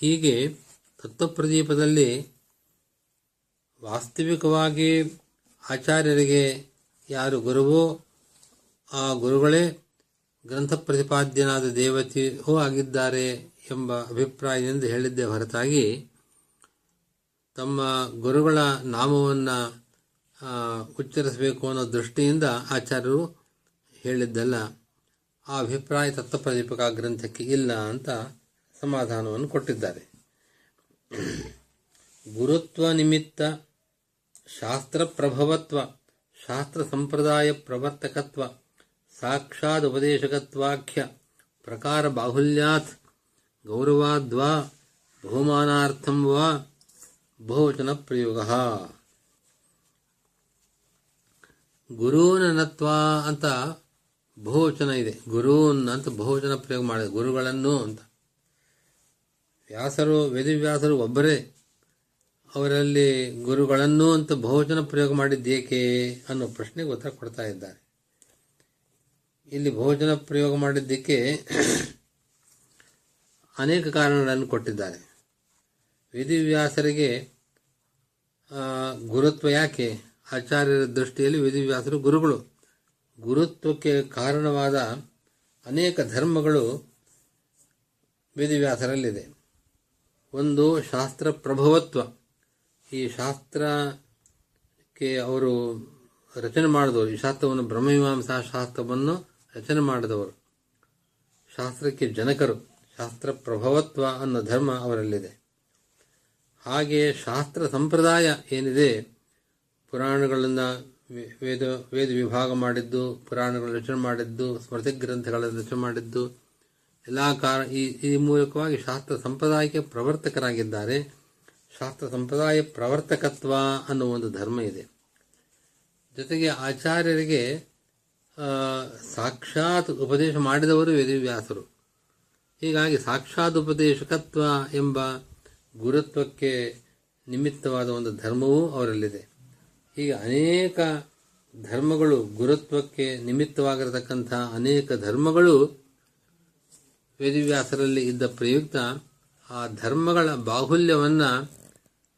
ಹೀಗೆ ತತ್ವಪ್ರದೀಪದಲ್ಲಿ ವಾಸ್ತವಿಕವಾಗಿ ಆಚಾರ್ಯರಿಗೆ ಯಾರು ಗುರುವೋ, ಆ ಗುರುಗಳೇ ಗ್ರಂಥ ಪ್ರತಿಪಾದ್ಯನಾದ ದೇವತೆಯೂ ಆಗಿದ್ದಾರೆ ಎಂಬ ಅಭಿಪ್ರಾಯದಿಂದ ಹೇಳಿದ್ದೇ ಹೊರತಾಗಿ ತಮ್ಮ ಗುರುಗಳ ನಾಮವನ್ನು ಉಚ್ಚರಿಸಬೇಕು ಅನ್ನೋ ದೃಷ್ಟಿಯಿಂದ ಆಚಾರ್ಯರು ಹೇಳಿದ್ದಲ್ಲ. ಆ ಅಭಿಪ್ರಾಯ ತತ್ವಪ್ರದೀಪಕ ಗ್ರಂಥಕ್ಕೆ ಇಲ್ಲ ಅಂತ ಸಮಾಧಾನವನ್ನು ಕೊಟ್ಟಿದ್ದಾರೆ. ಗುರುತ್ವ ನಿಮಿತ್ತ ಶಾಸ್ತ್ರ ಪ್ರಭವತ್ವ, ಶಾಸ್ತ್ರ ಸಂಪ್ರದಾಯ ಪ್ರವರ್ತಕತ್ವ, ಸಾಕ್ಷಾತ್ ಉಪದೇಶಕತ್ವಾಖ್ಯ, ಪ್ರಕಾರ ಬಾಹುಲ್ಯಾತ್, ಗೌರವಾದ್ವಾ, ಬಹುಮಾನಾರ್ಥಂ ವಾ, ಬಹುವಚನ ಪ್ರಯೋಗ. ಗುರೂನತ್ವ ಅಂತ ಬಹುವಚನ ಇದೆ. ಗುರೂನ್ ಅಂತ ಬಹುವಚನ ಪ್ರಯೋಗ ಮಾಡಿದೆ. ಗುರುಗಳನ್ನು ಅಂತ. ವ್ಯಾಸರು, ವೇದವ್ಯಾಸರು ಒಬ್ಬರೇ. ಅವರಲ್ಲಿ ಗುರುಗಳನ್ನು ಅಂತ ಬಹುವಚನ ಪ್ರಯೋಗ ಮಾಡಿದ್ದೇಕೆ ಅನ್ನೋ ಪ್ರಶ್ನೆಗೆ ಉತ್ತರ ಕೊಡ್ತಾ ಇದ್ದಾರೆ. ಇಲ್ಲಿ ಬಹುಜನ ಪ್ರಯೋಗ ಮಾಡಿದ್ದಕ್ಕೆ ಅನೇಕ ಕಾರಣಗಳನ್ನು ಕೊಟ್ಟಿದ್ದಾರೆ. ವೇದವ್ಯಾಸರಿಗೆ ಗುರುತ್ವ ಯಾಕೆ? ಆಚಾರ್ಯರ ದೃಷ್ಟಿಯಲ್ಲಿ ವೇದವ್ಯಾಸರು ಗುರುಗಳು. ಗುರುತ್ವಕ್ಕೆ ಕಾರಣವಾದ ಅನೇಕ ಧರ್ಮಗಳು ವೇದವ್ಯಾಸರಲ್ಲಿದೆ. ಒಂದು ಶಾಸ್ತ್ರ ಪ್ರಭವತ್ವ. ಈ ಶಾಸ್ತ್ರಕ್ಕೆ ಅವರು ರಚನೆ ಮಾಡಿದವರು, ಈ ಶಾಸ್ತ್ರವನ್ನು ಬ್ರಹ್ಮಮೀಮಾಂಸಾ ಶಾಸ್ತ್ರವನ್ನು ರಚನೆ ಮಾಡಿದವರು. ಶಾಸ್ತ್ರಕ್ಕೆ ಜನಕರು, ಶಾಸ್ತ್ರ ಪ್ರಭವತ್ವ ಅನ್ನೋ ಧರ್ಮ ಅವರಲ್ಲಿದೆ. ಹಾಗೆ ಶಾಸ್ತ್ರ ಸಂಪ್ರದಾಯ ಏನಿದೆ, ಪುರಾಣಗಳನ್ನು ವೇದ ವೇದ ವಿಭಾಗ ಮಾಡಿದ್ದು ಪುರಾಣಗಳ ರಚನೆ ಮಾಡಿದ್ದು, ಸ್ಮೃತಿ ಗ್ರಂಥಗಳನ್ನು ರಚನೆ ಮಾಡಿದ್ದು ಎಲ್ಲ ಕಾರ, ಈ ಈ ಮೂಲಕವಾಗಿ ಶಾಸ್ತ್ರ ಸಂಪ್ರದಾಯಕ್ಕೆ ಪ್ರವರ್ತಕರಾಗಿದ್ದಾರೆ. ಶಾಸ್ತ್ರ ಸಂಪ್ರದಾಯ ಪ್ರವರ್ತಕತ್ವ ಅನ್ನೋ ಒಂದು ಧರ್ಮ ಇದೆ. ಜೊತೆಗೆ ಆಚಾರ್ಯರಿಗೆ ಸಾಕ್ಷಾತ್ ಉಪದೇಶ ಮಾಡಿದವರು ವೇದಿವ್ಯಾಸರು. ಹೀಗಾಗಿ ಸಾಕ್ಷಾತ್ ಉಪದೇಶಕತ್ವ ಎಂಬ ಗುರುತ್ವಕ್ಕೆ ನಿಮಿತ್ತವಾದ ಒಂದು ಧರ್ಮವೂ ಅವರಲ್ಲಿದೆ. ಹೀಗೆ ಅನೇಕ ಧರ್ಮಗಳು ಗುರುತ್ವಕ್ಕೆ ನಿಮಿತ್ತವಾಗಿರತಕ್ಕಂಥ ಅನೇಕ ಧರ್ಮಗಳು ವೇದವ್ಯಾಸರಲ್ಲಿ ಇದ್ದ ಪ್ರಯುಕ್ತ ಆ ಧರ್ಮಗಳ ಬಾಹುಲ್ಯವನ್ನ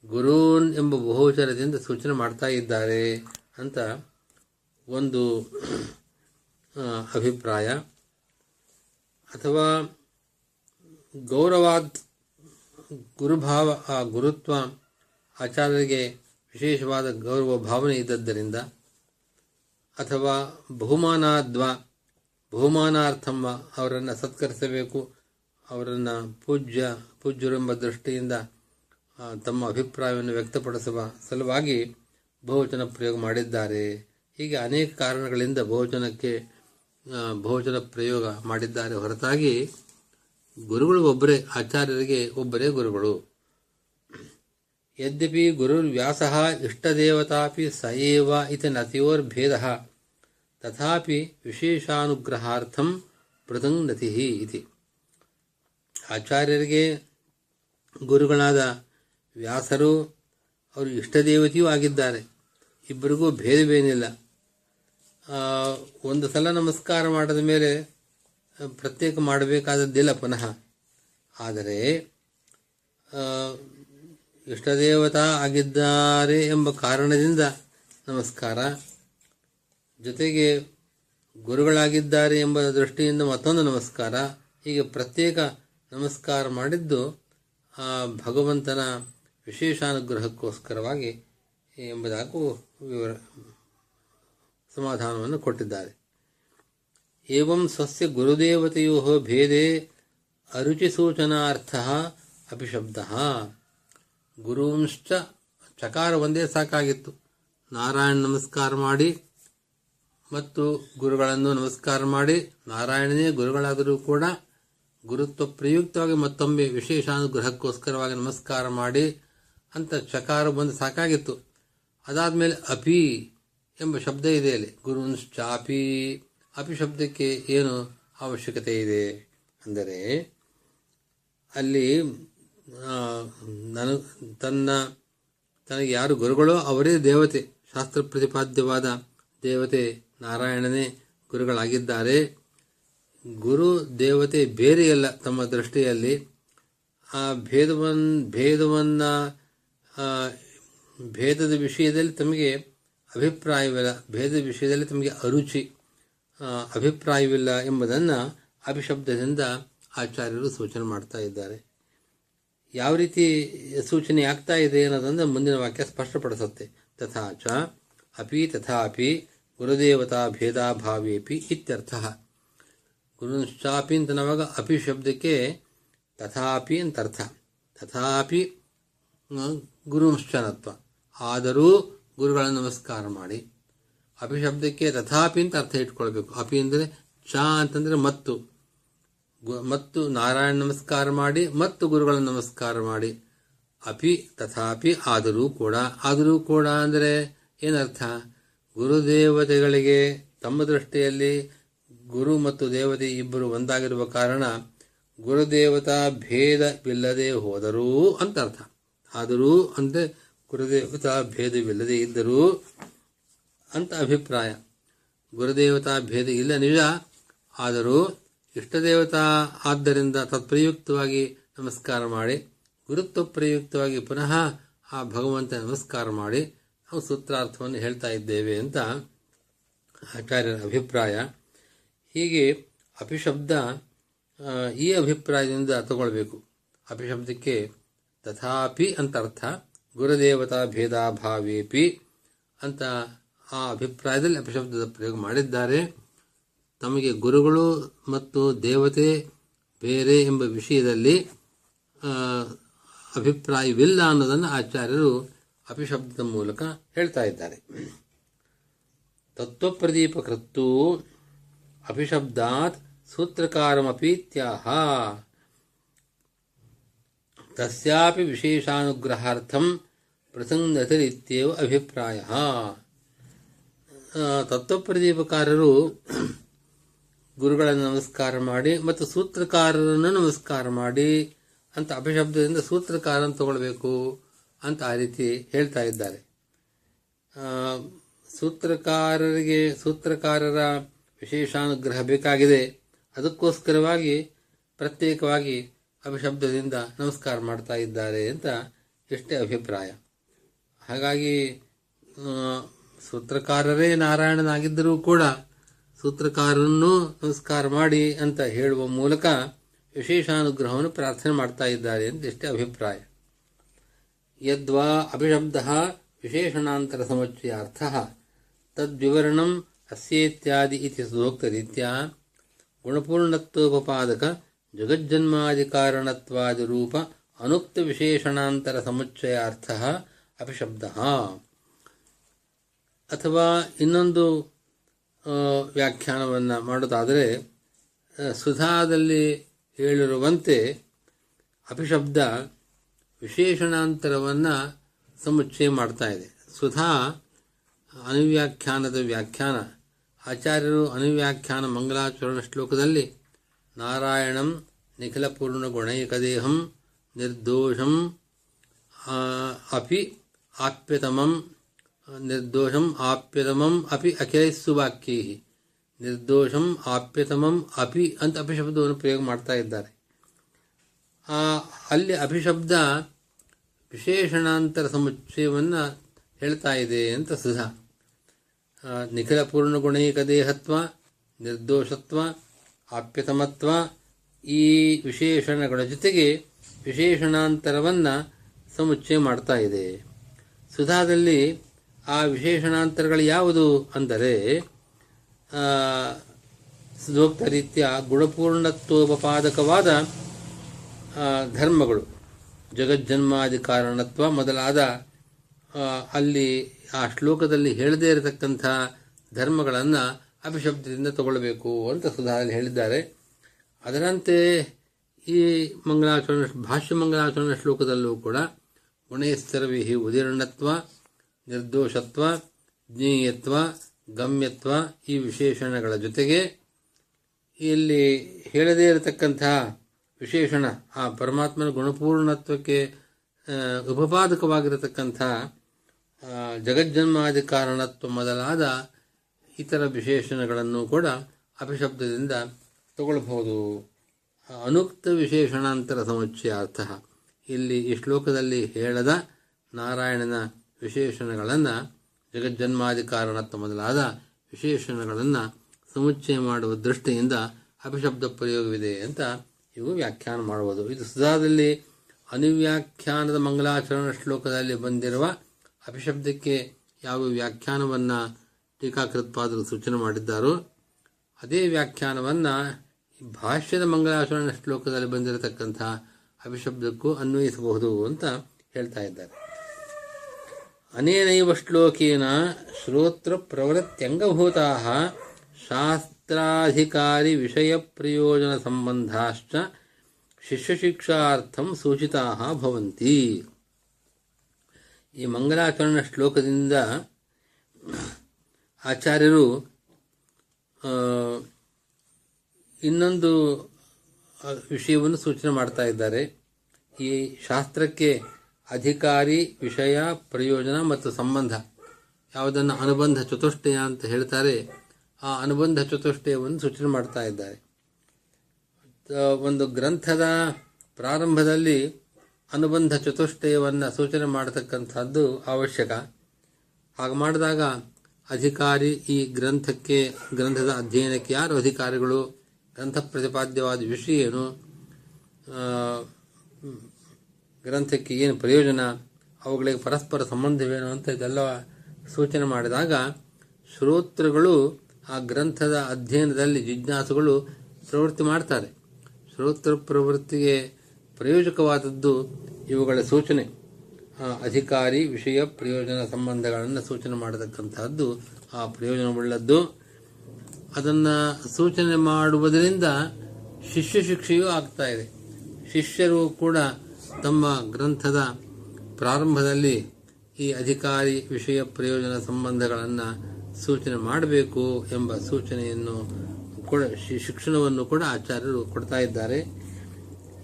ಗುರೂನ್ ಎಂಬ ಬಹುಚರದಿಂದ ಸೂಚನೆ ಮಾಡ್ತಾ ಇದ್ದಾರೆ ಅಂತ ಒಂದು ಅಭಿಪ್ರಾಯ. ಅಥವಾ ಗೌರವಾದ್ ಗುರುಭಾವ, ಆ ಗುರುತ್ವ ಆಚಾರ್ಯರಿಗೆ ವಿಶೇಷವಾದ ಗೌರವ ಭಾವನೆ ಇದ್ದದ್ದರಿಂದ ಅಥವಾ ಬಹುಮಾನಾದ್ವ ಬಹುಮಾನಾರ್ಥಮ್ಮ ಅವರನ್ನು ಸತ್ಕರಿಸಬೇಕು. ಅವರನ್ನು ಪೂಜ್ಯ, ಪೂಜ್ಯರೆಂಬ ದೃಷ್ಟಿಯಿಂದ ತಮ್ಮ ಅಭಿಪ್ರಾಯವನ್ನು ವ್ಯಕ್ತಪಡಿಸುವ ಸಲುವಾಗಿ ಬಹುವಚನ ಪ್ರಯೋಗ ಮಾಡಿದ್ದಾರೆ. ಹೀಗೆ ಅನೇಕ ಕಾರಣಗಳಿಂದ ಬಹುವಚನಕ್ಕೆ ಬಹುವಚನ ಪ್ರಯೋಗ ಮಾಡಿದ್ದಾರೆ. ಹೊರತಾಗಿ ಗುರುಗಳು ಒಬ್ಬರೇ, ಆಚಾರ್ಯರಿಗೆ ಒಬ್ಬರೇ ಗುರುಗಳು. ಯದ್ಯಪಿ ಗುರುರ್ವ್ಯಾಸ ಇಷ್ಟದೇವತಾಪಿ ಸ ಏವ ಇತಿ ನತಿಯೋರ್ಭೇದ. ತಥಾಪಿ ವಿಶೇಷಾನುಗ್ರಹಾರ್ಥಂ ಪೃಥಂಗತಿ ಇತಿ ಆಚಾರ್ಯರಿಗೆ ಗುರುಗಳಾದ ವ್ಯಾಸರು, ಅವರು ಇಷ್ಟದೇವತೆಯೂ ಆಗಿದ್ದಾರೆ. ಇಬ್ಬರಿಗೂ ಭೇದವೇನಿಲ್ಲ. ಒಂದು ಸಲ ನಮಸ್ಕಾರ ಮಾಡಿದ ಮೇಲೆ ಪ್ರತ್ಯೇಕ ಮಾಡಬೇಕಾದದ್ದಿಲ್ಲ ಪುನಃ. ಆದರೆ ಇಷ್ಟದೇವತಾ ಆಗಿದ್ದಾರೆ ಎಂಬ ಕಾರಣದಿಂದ ನಮಸ್ಕಾರ. ಜೊತೆಗೆ ಗುರುಗಳಾಗಿದ್ದಾರೆ ಎಂಬ ದೃಷ್ಟಿಯಿಂದ ಮತ್ತೊಂದು ನಮಸ್ಕಾರ. ಹೀಗೆ ಪ್ರತ್ಯೇಕ ನಮಸ್ಕಾರ ಮಾಡಿದ್ದು ಆ ಭಗವಂತನ ವಿಶೇಷಾನುಗ್ರಹಕ್ಕೋಸ್ಕರವಾಗಿ ಎಂಬುದಾಗೂ ವಿವರ ಸಮಾಧಾನವನ್ನು ಕೊಟ್ಟಿದ್ದಾರೆ. ಏವಂ ಸ್ವಸ್ಯ ಗುರುದೇವತೆಯೋ ಭೇದೆ ಅರುಚಿಸೂಚನಾರ್ಥ ಅಪಿಶಬ್ದ ಗುರುಂಶ್ಚ ಚಕಾರ ಒಂದೇ ಸಾಕಾಗಿತ್ತು. ನಾರಾಯಣ ನಮಸ್ಕಾರ ಮಾಡಿ ಮತ್ತು ಗುರುಗಳನ್ನು ನಮಸ್ಕಾರ ಮಾಡಿ ನಾರಾಯಣನೇ ಗುರುಗಳಾದರೂ ಕೂಡ ಗುರುತ್ವ ಪ್ರಯುಕ್ತವಾಗಿ ಮತ್ತೊಮ್ಮೆ ವಿಶೇಷಾನುಗ್ರಹಕ್ಕೋಸ್ಕರವಾಗಿ ನಮಸ್ಕಾರ ಮಾಡಿ ಅಂತ ಚಕಾರ ಬಂದು ಸಾಕಾಗಿತ್ತು. ಅದಾದ್ಮೇಲೆ ಅಪಿ ಎಂಬ ಶಬ್ದ ಇದೆ ಅಲ್ಲಿ. ಗುರುಂಶ್ಚಾಪಿ. ಅಪಿ ಶಬ್ದಕ್ಕೆ ಏನು ಅವಶ್ಯಕತೆ ಇದೆ? ಅಂದರೆ ಅಲ್ಲಿ ನನ, ತನ್ನ, ತನಗೆ ಯಾರು ಗುರುಗಳೋ ಅವರೇ ದೇವತೆ. ಶಾಸ್ತ್ರ ಪ್ರತಿಪಾದ್ಯವಾದ ದೇವತೆ ನಾರಾಯಣನೇ ಗುರುಗಳಾಗಿದ್ದಾರೆ. ಗುರು, ದೇವತೆ ಬೇರೆಯಲ್ಲ ತಮ್ಮ ದೃಷ್ಟಿಯಲ್ಲಿ. ಆ ಭೇದವನ್, ಭೇದವನ್ನು ಭೇದದ ವಿಷಯದಲ್ಲಿ ತಮಗೆ ಅಭಿಪ್ರಾಯವಿಲ್ಲ. ಭೇದದ ವಿಷಯದಲ್ಲಿ ತಮಗೆ ಅರುಚಿ ಅಭಿಪ್ರಾಯವಿಲ್ಲ ಎಂಬುದನ್ನು ಅಭಿಶಬ್ದದಿಂದ ಆಚಾರ್ಯರು ಸೂಚನೆ ಮಾಡ್ತಾ ಇದ್ದಾರೆ. ಯಾವ ರೀತಿ ಸೂಚನೆ ಆಗ್ತಾ ಇದೆ ಅನ್ನೋದನ್ನು ಮುಂದಿನ ವಾಕ್ಯ ಸ್ಪಷ್ಟಪಡಿಸುತ್ತೆ. ತಥಾಚ ಅಪಿ ತಥಾಪಿ ಗುರುದೇವತಾ ಭೇದಾಭಾವೇಪಿ ಇತ್ಯರ್ಥ. ಗುರುಶ್ಚಾಪಿ ಅಂತ ನಾವಾಗ ಅಪಿ ಶಬ್ದಕ್ಕೆ ತಥಾಪಿ ಅಂತ ಅರ್ಥ ತಥಾಪಿ ಗುರುಶ್ಚನತ್ವ ಆದರೂ ಗುರುಗಳನ್ನು ನಮಸ್ಕಾರ ಮಾಡಿ. ಅಪಿ ಶಬ್ದಕ್ಕೆ ತಥಾಪಿ ಅಂತ ಅರ್ಥ ಇಟ್ಕೊಳ್ಬೇಕು. ಅಪಿ ಅಂದರೆ ಚ ಅಂತಂದರೆ ಮತ್ತು. ಮತ್ತು ನಾರಾಯಣ ನಮಸ್ಕಾರ ಮಾಡಿ, ಮತ್ತು ಗುರುಗಳನ್ನು ನಮಸ್ಕಾರ ಮಾಡಿ. ಅಪಿ, ತಥಾಪಿ, ಆದರೂ ಕೂಡ. ಆದರೂ ಕೂಡ ಅಂದರೆ ಏನರ್ಥ? ಗುರುದೇವತೆಗಳಿಗೆ ತಮ್ಮ ದೃಷ್ಟಿಯಲ್ಲಿ ಗುರು ಮತ್ತು ದೇವತೆ ಇಬ್ಬರು ಒಂದಾಗಿರುವ ಕಾರಣ ಗುರುದೇವತಾ ಭೇದವಿಲ್ಲದೆ ಹೋದರೂ ಅಂತ ಅರ್ಥ. ಆದರೂ ಅಂದರೆ ಗುರುದೇವತಾ ಭೇದವಿಲ್ಲದೆ ಇದ್ದರೂ ಅಂತ ಅಭಿಪ್ರಾಯ. ಗುರುದೇವತಾ ಭೇದ ಇಲ್ಲ ನಿಜ. ಆದರೂ ಇಷ್ಟದೇವತಾ ಆದ್ದರಿಂದ ತತ್ಪ್ರಯುಕ್ತವಾಗಿ ನಮಸ್ಕಾರ ಮಾಡಿ, ಗುರುತ್ವ ಪ್ರಯುಕ್ತವಾಗಿ ಪುನಃ ಆ ಭಗವಂತ ನಮಸ್ಕಾರ ಮಾಡಿ ನಾವು ಸೂತ್ರಾರ್ಥವನ್ನು ಹೇಳ್ತಾ ಇದ್ದೇವೆ ಅಂತ ಆಚಾರ್ಯರ ಅಭಿಪ್ರಾಯ. ಹೀಗೆ ಅಪಿಶಬ್ದ ಈ ಅಭಿಪ್ರಾಯದಿಂದ ತಗೊಳ್ಬೇಕು. ಅಪಿಶಬ್ದಕ್ಕೆ ತಥಾಪಿ ಅಂತ ಅರ್ಥ ಗುರುದೇವತಾ ಭೇದಾಭಾವೇಪಿ ಅಂತ ಆ ಅಭಿಪ್ರಾಯದಲ್ಲಿ ಅಪಿಶಬ್ದದ ಪ್ರಯೋಗ ಮಾಡಿದ್ದಾರೆ. ತಮಗೆ ಗುರುಗಳು ಮತ್ತು ದೇವತೆ ಬೇರೆ ಎಂಬ ವಿಷಯದಲ್ಲಿ ಅಭಿಪ್ರಾಯವಿಲ್ಲ ಅನ್ನೋದನ್ನು ಆಚಾರ್ಯರು ಅಪಿಶಬ್ದದ ಮೂಲಕ ಹೇಳ್ತಾ ಇದ್ದಾರೆ. ತತ್ವಪ್ರದೀಪಕೃತ್ತು ಅಪಿಶಬ್ದಾತ್ ಸೂತ್ರಕಾರಮಪೀತ್ಯಾಹ. ತಸ್ಯಾಪಿ ವಿಶೇಷಾನುಗ್ರಹಾರ್ಥಂ ಪ್ರಸಂಗತರಿತ್ಯೇವ ಅಭಿಪ್ರಾಯ. ತತ್ವಪ್ರದೀಪಕಾರರು ಗುರುಗಳನ್ನು ನಮಸ್ಕಾರ ಮಾಡಿ ಮತ್ತು ಸೂತ್ರಕಾರರನ್ನು ನಮಸ್ಕಾರ ಮಾಡಿ ಅಂತ ಅಪಶಬ್ದದಿಂದ ಸೂತ್ರಕಾರನ ತಗೊಳ್ಬೇಕು. ಅಂತ ಆ ರೀತಿ ಹೇಳ್ತಾ ಇದ್ದಾರೆ. ಸೂತ್ರಕಾರರಿಗೆ, ಸೂತ್ರಕಾರರ ವಿಶೇಷಾನುಗ್ರಹ ಬೇಕಾಗಿದೆ. ಅದಕ್ಕೋಸ್ಕರವಾಗಿ ಪ್ರತ್ಯೇಕವಾಗಿ ಅಭಿಶಬ್ದದಿಂದ ನಮಸ್ಕಾರ ಮಾಡ್ತಾ ಇದ್ದಾರೆ ಅಂತ ಎಷ್ಟೇ ಅಭಿಪ್ರಾಯ. ಹಾಗಾಗಿ ಸೂತ್ರಕಾರರೇ ನಾರಾಯಣನಾಗಿದ್ದರೂ ಕೂಡ ಸೂತ್ರಕಾರರನ್ನು ನಮಸ್ಕಾರ ಮಾಡಿ ಅಂತ ಹೇಳುವ ಮೂಲಕ ವಿಶೇಷಾನುಗ್ರಹವನ್ನು ಪ್ರಾರ್ಥನೆ ಮಾಡ್ತಾ ಇದ್ದಾರೆ ಅಂತ ಎಷ್ಟೇ ಅಭಿಪ್ರಾಯ. ಯದ್ವಾ ಅಭಿಶಬ್ದ ವಿಶೇಷಣಾಂತರ ಸಮುಚ್ಚಯಾರ್ಥ ತದ್ವಿವರಣಂ ಅಸ್ಯೇತ್ಯಾದಿ ಇತಿ ಸೂಕ್ತರೀತ್ಯಾ ಗುಣಪೂರ್ಣತ್ವೋಪಪಾದಕ ಜಗಜ್ಜನ್ಮಾದಿಕಾರಣತ್ವಾದಿ ರೂಪ ಅನುಕ್ತ ವಿಶೇಷಣಾಂತರ ಸಮುಚ್ಚಯಾರ್ಥ ಅಪಿಶಬ್ದ ಅಥವಾ ಇನ್ನೊಂದು ವ್ಯಾಖ್ಯಾನವನ್ನು ಮಾಡೋದಾದರೆ ಸುಧಾದಲ್ಲಿ ಹೇಳಿರುವಂತೆ ಅಪಿಶಬ್ದ ವಿಶೇಷಣಾಂತರವನ್ನು ಸಮುಚ್ಚಯ ಮಾಡ್ತಾ ಇದೆ. ಸುಧಾ ಅನುವ್ಯಾಖ್ಯಾನದ ವ್ಯಾಖ್ಯಾನ. ಆಚಾರ್ಯರು ಅನುವ್ಯಾಖ್ಯಾನ ಮಂಗಲಾಚರಣ ಶ್ಲೋಕದಲ್ಲಿ, ನಾರಾಯಣಂ ನಿಖಿಲಪೂರ್ಣ ಗುಣೈಕದೇಹಂ ನಿರ್ದೋಷಂ ಅಪಿ ಆಪ್ಯತಮಂ, ನಿರ್ದೋಷಂ ಆಪ್ಯತಮಂ, ಅಪಿ ಅಖಿಲೈಸ್ಸು ವಾಕ್ಯೈ ನಿರ್ದೋಷಂ ಆಪ್ಯತಮಂ, ಅಪಿ ಅಂತ ಅಪಿಶಬ್ದವನ್ನು ಪ್ರಯೋಗ ಮಾಡ್ತಾ ಇದ್ದಾರೆ. ಅಲ್ಲಿ ಅಭಿಶಬ್ದ ವಿಶೇಷಣಾಂತರ ಸಮುಚ್ಚಯವನ್ನು ಹೇಳ್ತಾ ಇದೆ ಅಂತ ಸುಧಾ ಆ, ನಿಖಿಲ ಪೂರ್ಣಗುಣೈಕ ದೇಹತ್ವ ನಿರ್ದೋಷತ್ವ ಆಪ್ಯತಮತ್ವ ಈ ವಿಶೇಷಣಗಳ ಜೊತೆಗೆ ವಿಶೇಷಣಾಂತರವನ್ನು ಸಮುಚ್ಚಯ ಮಾಡ್ತಾ ಇದೆ. ಸುಧಾದಲ್ಲಿ ಆ ವಿಶೇಷಣಾಂತರಗಳು ಯಾವುದು ಅಂದರೆ ಸುಧೋಕ್ತ ರೀತಿಯ ಗುಣಪೂರ್ಣತ್ವೋಪಪಾದಕವಾದ ಆ, ಧರ್ಮಗಳು. ಜಗಜ್ಜನ್ಮಾದಿ ಕಾರಣತ್ವ ಮೊದಲಾದ ಅಲ್ಲಿ ಆ ಶ್ಲೋಕದಲ್ಲಿ ಹೇಳದೇ ಇರತಕ್ಕಂಥ ಧರ್ಮಗಳನ್ನು ಅಭಿಶಬ್ದದಿಂದ ತಗೊಳ್ಬೇಕು ಅಂತ ಸುಧಾರಣೆ ಹೇಳಿದ್ದಾರೆ. ಅದರಂತೆ ಈ ಮಂಗಳಾಚರಣ, ಭಾಷ್ಯ ಮಂಗಲಾಚರಣ ಶ್ಲೋಕದಲ್ಲೂ ಕೂಡ ಗುಣೇಸ್ತರವಿಹಿ ಉದೀರ್ಣತ್ವ, ನಿರ್ದೋಷತ್ವ, ಜ್ಞೇಯತ್ವ, ಗಮ್ಯತ್ವ ಈ ವಿಶೇಷಣಗಳ ಜೊತೆಗೆ ಇಲ್ಲಿ ಹೇಳದೇ ಇರತಕ್ಕಂತಹ ವಿಶೇಷಣ, ಆ ಪರಮಾತ್ಮನ ಗುಣಪೂರ್ಣತ್ವಕ್ಕೆ ಉಪಪಾದಕವಾಗಿರತಕ್ಕಂಥ ಜಗಜ್ಜನ್ಮಾದಿ ಕಾರಣತ್ವ ಮೊದಲಾದ ಇತರ ವಿಶೇಷಣಗಳನ್ನು ಕೂಡ ಅಪಿಶಬ್ದದಿಂದ ತಗೊಳ್ಬಹುದು. ಅನುಕ್ತ ವಿಶೇಷಣಾಂತರ ಸಮುಚ್ಚಯಾರ್ಥ ಇಲ್ಲಿ ಈ ಶ್ಲೋಕದಲ್ಲಿ ಹೇಳದ ನಾರಾಯಣನ ವಿಶೇಷಣಗಳನ್ನು ಜಗಜ್ಜನ್ಮಾದಿ ಕಾರಣತ್ವ ಮೊದಲಾದ ವಿಶೇಷಣಗಳನ್ನು ಸಮುಚ್ಚಯ ಮಾಡುವ ದೃಷ್ಟಿಯಿಂದ ಅಪಿಶಬ್ದ ಪ್ರಯೋಗವಿದೆ ಅಂತ ಇವು ವ್ಯಾಖ್ಯಾನ ಮಾಡುವುದು. ಇದು ಸುಧಾದಲ್ಲಿ ಅನುವ್ಯಾಖ್ಯಾನದ ಮಂಗಲಾಚರಣ ಶ್ಲೋಕದಲ್ಲಿ ಬಂದಿರುವ ಅಪಿಶಬ್ದಕ್ಕೆ ಯಾವ ವ್ಯಾಖ್ಯಾನವನ್ನು ಟೀಕಾಕೃತ್ಪಾದರು ಸೂಚನೆ ಮಾಡಿದ್ದಾರೋ, ಅದೇ ವ್ಯಾಖ್ಯಾನವನ್ನು ಭಾಷ್ಯದ ಮಂಗಲಾಚರಣ ಶ್ಲೋಕದಲ್ಲಿ ಬಂದಿರತಕ್ಕಂಥ ಅಭಿಶಬ್ದಕ್ಕೂ ಅನ್ವಯಿಸಬಹುದು ಅಂತ ಹೇಳ್ತಾ ಇದ್ದಾರೆ. ಅನೇನೈವ ಶ್ಲೋಕೇನ ಶ್ರೋತ್ರ ಶಾಸ್ತ್ರಾಧಿಕಾರಿ ವಿಷಯ ಪ್ರಯೋಜನ ಸಂಬಂಧಾಶ್ಚ ಶಿಷ್ಯಶಿಕ್ಷಾರ್ಥಂ ಸೂಚಿತಾ ಭವಂತಿ. ಈ ಮಂಗಲಾಚರಣ ಶ್ಲೋಕದಿಂದ ಆಚಾರ್ಯರು ಇನ್ನೊಂದು ವಿಷಯವನ್ನು ಸೂಚನೆ ಮಾಡ್ತಾ ಇದ್ದಾರೆ. ಈ ಶಾಸ್ತ್ರಕ್ಕೆ ಅಧಿಕಾರಿ, ವಿಷಯ, ಪ್ರಯೋಜನ ಮತ್ತು ಸಂಬಂಧ ಯಾವುದನ್ನು ಅನುಬಂಧ ಚತುಷ್ಟಯ ಅಂತ ಹೇಳ್ತಾರೆ. ಆ ಅನುಬಂಧ ಚತುಷ್ಟಯವನ್ನು ಸೂಚನೆ ಮಾಡ್ತಾ ಇದ್ದಾರೆ. ಒಂದು ಗ್ರಂಥದ ಪ್ರಾರಂಭದಲ್ಲಿ ಅನುಬಂಧ ಚತುಷ್ಟಯವನ್ನು ಸೂಚನೆ ಮಾಡತಕ್ಕಂಥದ್ದು ಅವಶ್ಯಕ. ಹಾಗೆ ಮಾಡಿದಾಗ ಅಧಿಕಾರಿ ಈ ಗ್ರಂಥಕ್ಕೆ, ಗ್ರಂಥದ ಅಧ್ಯಯನಕ್ಕೆ ಯಾರು ಅಧಿಕಾರಿಗಳು, ಗ್ರಂಥ ಪ್ರತಿಪಾದ್ಯವಾದ ವಿಷಯ ಏನು ಗ್ರಂಥಕ್ಕೆ ಏನು ಪ್ರಯೋಜನ, ಅವುಗಳಿಗೆ ಪರಸ್ಪರ ಸಂಬಂಧವೇನು ಅಂತ ಇದೆಲ್ಲ ಸೂಚನೆ ಮಾಡಿದಾಗ ಶ್ರೋತೃಗಳು ಆ ಗ್ರಂಥದ ಅಧ್ಯಯನದಲ್ಲಿ ಜಿಜ್ಞಾಸುಗಳು ಪ್ರವೃತ್ತಿ ಮಾಡ್ತಾರೆ. ಶ್ರೋತೃ ಪ್ರವೃತ್ತಿಗೆ ಪ್ರಯೋಜಕವಾದದ್ದು ಇವುಗಳ ಸೂಚನೆ. ಅಧಿಕಾರಿ, ವಿಷಯ, ಪ್ರಯೋಜನ ಸಂಬಂಧಗಳನ್ನು ಸೂಚನೆ ಮಾಡತಕ್ಕಂತಹದ್ದು ಆ ಪ್ರಯೋಜನವುಳ್ಳದ್ದು. ಅದನ್ನು ಸೂಚನೆ ಮಾಡುವುದರಿಂದ ಶಿಷ್ಯ ಶಿಕ್ಷೆಯೂ ಆಗ್ತಾ ಇದೆ. ಶಿಷ್ಯರು ಕೂಡ ತಮ್ಮ ಗ್ರಂಥದ ಪ್ರಾರಂಭದಲ್ಲಿ ಈ ಅಧಿಕಾರಿ, ವಿಷಯ, ಪ್ರಯೋಜನ ಸಂಬಂಧಗಳನ್ನು ಸೂಚನೆ ಮಾಡಬೇಕು ಎಂಬ ಸೂಚನೆಯನ್ನು ಶಿಕ್ಷಣವನ್ನು ಕೂಡ ಆಚಾರ್ಯರು ಕೊಡ್ತಾ ಇದ್ದಾರೆ.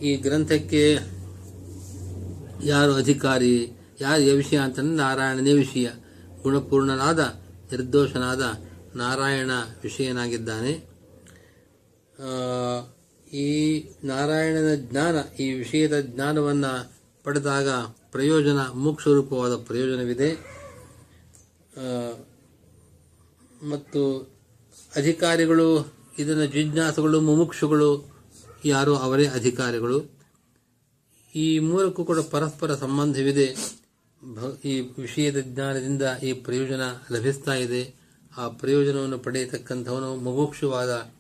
ಈ ಗ್ರಂಥಕ್ಕೆ ಯಾರು ಅಧಿಕಾರಿ, ಯಾರು ವಿಷಯ ಅಂತಂದ್ರೆ ನಾರಾಯಣನೇ ವಿಷಯ. ಗುಣಪೂರ್ಣನಾದ, ನಿರ್ದೋಷನಾದ ನಾರಾಯಣ ವಿಷಯನಾಗಿದ್ದಾನೆ. ಈ ನಾರಾಯಣನ ಜ್ಞಾನ, ಈ ವಿಷಯದ ಜ್ಞಾನವನ್ನು ಪಡೆದಾಗ ಪ್ರಯೋಜನ, ಮೋಕ್ಷ ರೂಪವಾದ ಪ್ರಯೋಜನವಿದೆ. ಮತ್ತು ಅಧಿಕಾರಿಗಳು, ಇದನ್ನ ಜಿಜ್ಞಾಸುಗಳು, ಮುಮುಕ್ಷುಗಳು, ಯಾರು ಅವರೇ ಅಧಿಕಾರಿಗಳು. ಈ ಮೂರಕ್ಕೂ ಕೂಡ ಪರಸ್ಪರ ಸಂಬಂಧವಿದೆ. ಈ ವಿಷಯದ ಜ್ಞಾನದಿಂದ ಈ ಪ್ರಯೋಜನ ಲಭಿಸ್ತಾ ಇದೆ. ಆ ಪ್ರಯೋಜನವನ್ನು ಪಡೆಯತಕ್ಕಂಥವನು ಮುಮುಕ್ಷುವಾದ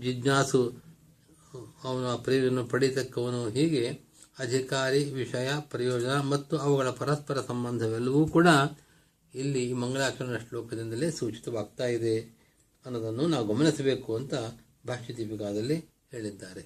ಜಿಜ್ಞಾಸು, ಅವನು ಆ ಪ್ರಯೋಜನ ಪಡೆಯತಕ್ಕವನು ಹೀಗೆ ಅಧಿಕಾರಿ, ವಿಷಯ, ಪ್ರಯೋಜನ ಮತ್ತು ಅವುಗಳ ಪರಸ್ಪರ ಸಂಬಂಧವೆಲ್ಲವೂ ಕೂಡ ಇಲ್ಲಿ ಈ ಮಂಗಲಾಚರಣ ಶ್ಲೋಕದಿಂದಲೇ ಸೂಚಿತವಾಗ್ತಾ ಇದೆ ಅನ್ನೋದನ್ನು ನಾವು ಗಮನಿಸಬೇಕು ಅಂತ ಭಾಷ್ಯ ದೀಪಿಕಾದಲ್ಲಿ ಹೇಳಿದ್ದಾರೆ.